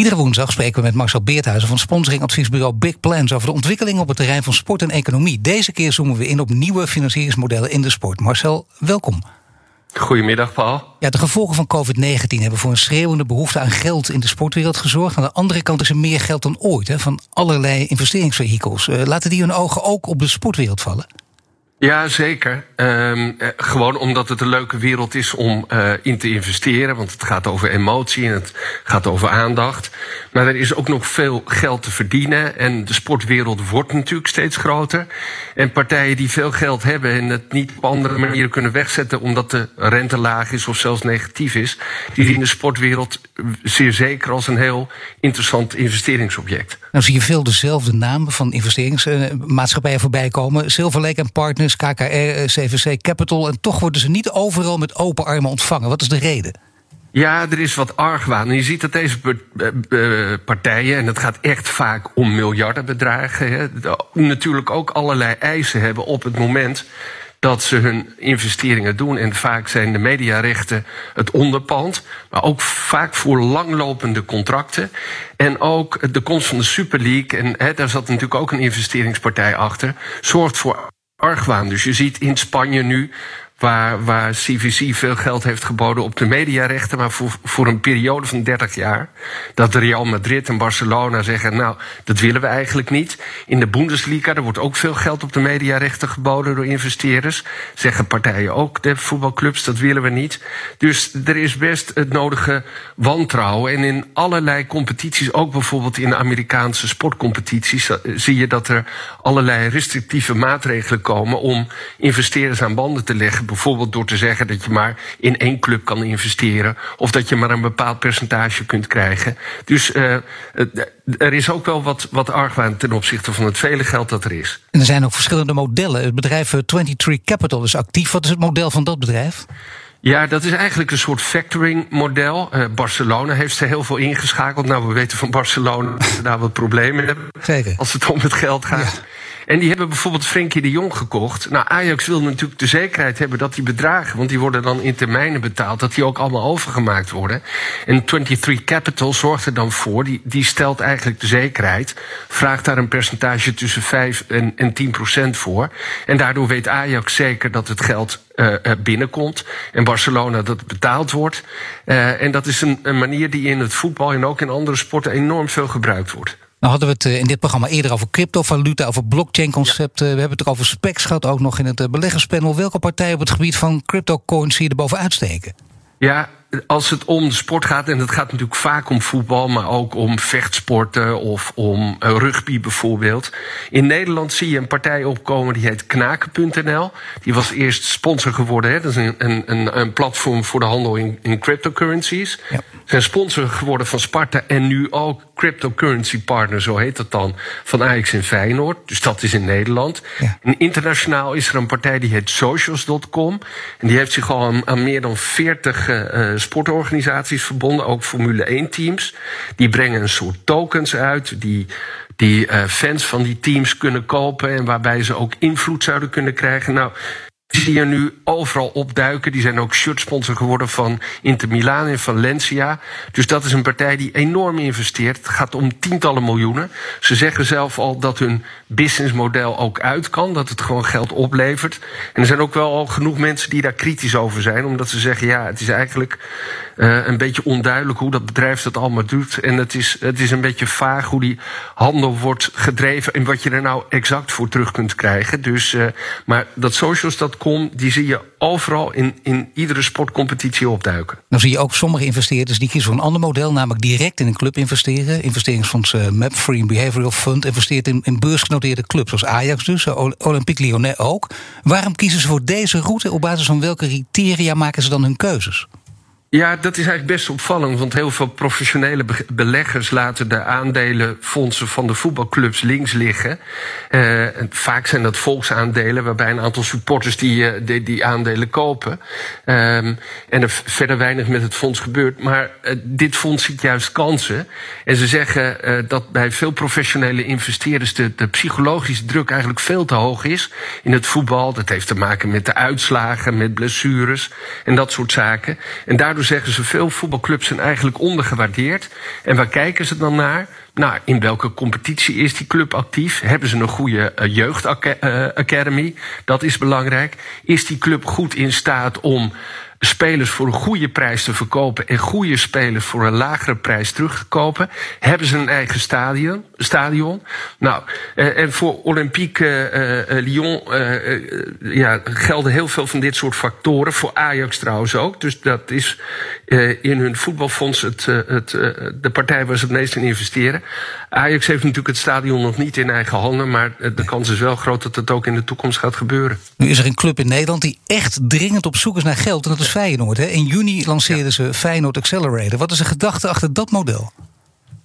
Iedere woensdag spreken we met Marcel Beerthuizen van sponsoringadviesbureau Big Plans over de ontwikkeling op het terrein van sport en economie. Deze keer zoomen we in op nieuwe financieringsmodellen in de sport. Marcel, welkom. Goedemiddag, Paul. Ja, de gevolgen van COVID-19 hebben voor een schreeuwende behoefte aan geld in de sportwereld gezorgd. Aan de andere kant is er meer geld dan ooit hè, van allerlei investeringsvehikels. Uh, laten die hun ogen ook op de sportwereld vallen? Ja, zeker. Um, gewoon omdat het een leuke wereld is om uh, in te investeren. Want het gaat over emotie en het gaat over aandacht. Maar er is ook nog veel geld te verdienen. En de sportwereld wordt natuurlijk steeds groter. En partijen die veel geld hebben en het niet op andere manieren kunnen wegzetten. omdat de rente laag is of zelfs negatief is. die zien de sportwereld zeer zeker als een heel interessant investeringsobject. Nou zie je veel dezelfde namen van investeringsmaatschappijen voorbij komen. Silver Lake Partners. KKR, CVC Capital. En toch worden ze niet overal met open armen ontvangen. Wat is de reden? Ja, er is wat argwaan. En je ziet dat deze eh, partijen, en het gaat echt vaak om miljardenbedragen, hè, natuurlijk ook allerlei eisen hebben op het moment dat ze hun investeringen doen. En vaak zijn de mediarechten het onderpand. Maar ook vaak voor langlopende contracten. En ook de komst van de Super League, en daar zat natuurlijk ook een investeringspartij achter, zorgt voor argwaan. Dus je ziet in Spanje nu Waar, waar CVC veel geld heeft geboden op de mediarechten, maar voor, voor een periode van 30 jaar. Dat Real Madrid en Barcelona zeggen: Nou, dat willen we eigenlijk niet. In de Bundesliga er wordt ook veel geld op de mediarechten geboden door investeerders. Zeggen partijen ook, de voetbalclubs, dat willen we niet. Dus er is best het nodige wantrouwen. En in allerlei competities, ook bijvoorbeeld in Amerikaanse sportcompetities, eh, zie je dat er allerlei restrictieve maatregelen komen om investeerders aan banden te leggen Bijvoorbeeld door te zeggen dat je maar in één club kan investeren. Of dat je maar een bepaald percentage kunt krijgen. Dus uh, er is ook wel wat, wat argwaan ten opzichte van het vele geld dat er is. En er zijn ook verschillende modellen. Het bedrijf 23 eh, Capital is actief. Wat is het model van dat bedrijf? Ja, dat is eigenlijk een soort factoring model. Uh, Barcelona heeft er heel veel ingeschakeld. Nou, we weten van Barcelona dat ze daar wat problemen hebben. Zeker. Als het om het geld gaat. En die hebben bijvoorbeeld Frenkie de Jong gekocht. Nou, Ajax wil natuurlijk de zekerheid hebben dat die bedragen, want die worden dan in termijnen betaald, dat die ook allemaal overgemaakt worden. En 23 Capital zorgt er dan voor, die, die stelt eigenlijk de zekerheid, vraagt daar een percentage tussen 5 en, en 10 procent voor. En daardoor weet Ajax zeker dat het geld uh, binnenkomt. En Barcelona dat betaald wordt. Uh, en dat is een, een manier die in het voetbal en ook in andere sporten enorm veel gebruikt wordt. Nou hadden we het eh, in dit programma eerder over cryptovaluta, over blockchain-concepten. We hebben het er over specs gehad, ook nog in het eh, beleggerspanel. Welke partij op het gebied van cryptocoins zie je er steken? Ja, als het om de sport gaat, en het gaat natuurlijk vaak om voetbal, maar ook om vechtsporten of om eh, rugby bijvoorbeeld. In Nederland zie je een partij opkomen die heet Knaken.nl. Die was eerst sponsor geworden. Hè? Dat is een, een, een platform voor de handel in, in cryptocurrencies. Ja. Zijn sponsor geworden van Sparta en nu ook cryptocurrency partner, zo heet dat dan, van Ajax in Feyenoord. Dus dat is in Nederland. Ja. En internationaal is er een partij die heet Socials.com. En die heeft zich al aan, aan meer dan 40 uh, sportorganisaties verbonden, ook Formule 1-teams. Die brengen een soort tokens uit, die, die uh, fans van die teams kunnen kopen en waarbij ze ook invloed zouden kunnen krijgen. Nou, die je nu overal opduiken. Die zijn ook shirtsponsor geworden van Inter Milaan en Valencia. Dus dat is een partij die enorm investeert. Het gaat om tientallen miljoenen. Ze zeggen zelf al dat hun businessmodel ook uit kan. Dat het gewoon geld oplevert. En er zijn ook wel al genoeg mensen die daar kritisch over zijn. Omdat ze zeggen, ja, het is eigenlijk uh, een beetje onduidelijk hoe dat bedrijf dat allemaal doet. En het is, het is een beetje vaag hoe die handel wordt gedreven. En wat je er nou exact voor terug kunt krijgen. Dus, uh, maar dat die zie je overal in, in iedere sportcompetitie opduiken. Dan zie je ook sommige investeerders die kiezen voor een ander model, namelijk direct in een club investeren. Investeringsfonds uh, Map Free Behavioral Fund investeert in, in beursgenoteerde clubs, zoals Ajax dus, Olympique Lyonnais ook. Waarom kiezen ze voor deze route? Op basis van welke criteria maken ze dan hun keuzes? Ja, dat is eigenlijk best opvallend. Want heel veel professionele beleggers laten de aandelenfondsen van de voetbalclubs links liggen. Uh, vaak zijn dat volksaandelen, waarbij een aantal supporters die, uh, die, aandelen kopen. Um, en er verder weinig met het fonds gebeurt. Maar uh, dit fonds ziet juist kansen. En ze zeggen dat bij veel professionele investeerders de, de psychologische druk eigenlijk veel te hoog is in het voetbal. Dat heeft te maken met de uitslagen, met blessures en dat soort zaken. En daardoor zeggen ze veel voetbalclubs zijn eigenlijk ondergewaardeerd. En waar kijken ze dan naar? Nou, in welke competitie is die club actief? Hebben ze een goede uh, jeugdacademy? Dat is belangrijk. Is die club goed in staat om spelers voor een goede prijs te verkopen en goede spelers voor een lagere prijs terug te kopen? Hebben ze een eigen stadion? stadion? Nou, uh, en voor Olympique uh, Lyon ja, gelden heel veel van dit soort factoren. Voor Ajax trouwens ook. Dus dat is in hun voetbalfonds het, het, de partij waar ze het meest in investeren. Ajax heeft natuurlijk het stadion nog niet in eigen handen, maar de kans is wel groot dat het ook in de toekomst gaat gebeuren. Nu is er een club in Nederland die echt dringend op zoek is naar geld, en dat is Feyenoord. Hè? In juni lanceerden ze Feyenoord Accelerator. Wat is de gedachte achter dat model?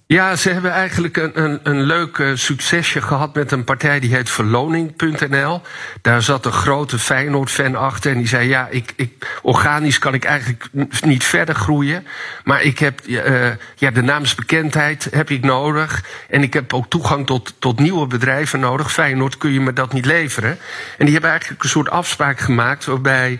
Ja, ze hebben eigenlijk een, een, een leuk uh, succesje gehad met een partij die heet Verloning.nl. Daar zat een grote Feyenoord-fan achter en die zei: Ja, ik, ik, organisch kan ik eigenlijk niet verder groeien. Maar ik heb uh, ja, de naamsbekendheid heb ik nodig. En ik heb ook toegang tot, tot nieuwe bedrijven nodig. Feyenoord kun je me dat niet leveren. En die hebben eigenlijk een soort afspraak gemaakt waarbij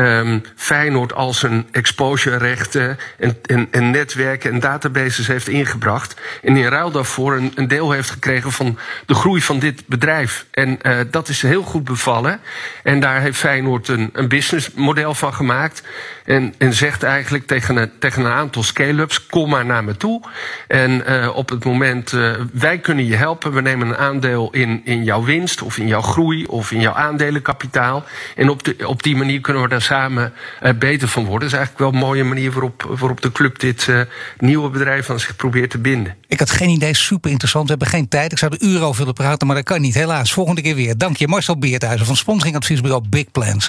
um, Feyenoord al zijn exposure-rechten en, en, en, netwerken en databases heeft ingebracht. En in ruil daarvoor een, een deel heeft gekregen van de groei van dit bedrijf. En uh, dat is heel goed bevallen. En daar heeft Feyenoord een, een businessmodel van gemaakt. En, en zegt eigenlijk tegen een, tegen een aantal scale-ups: kom maar naar me toe. En uh, op het moment, wij kunnen je helpen. We nemen een aandeel in, in jouw winst, of in jouw groei, of in jouw aandelenkapitaal. En op, de, op die manier kunnen we daar samen uh, beter van worden. Dat is eigenlijk wel een mooie manier waarop, de club dit nieuwe bedrijf aan zich probeert te binden. Ik had geen idee, super interessant. We hebben geen tijd. Ik zou er uren over willen praten, maar dat kan niet. Helaas, volgende keer weer. Dank je, Marcel Beerthuizen van sponsoringadviesbureau Big Plans.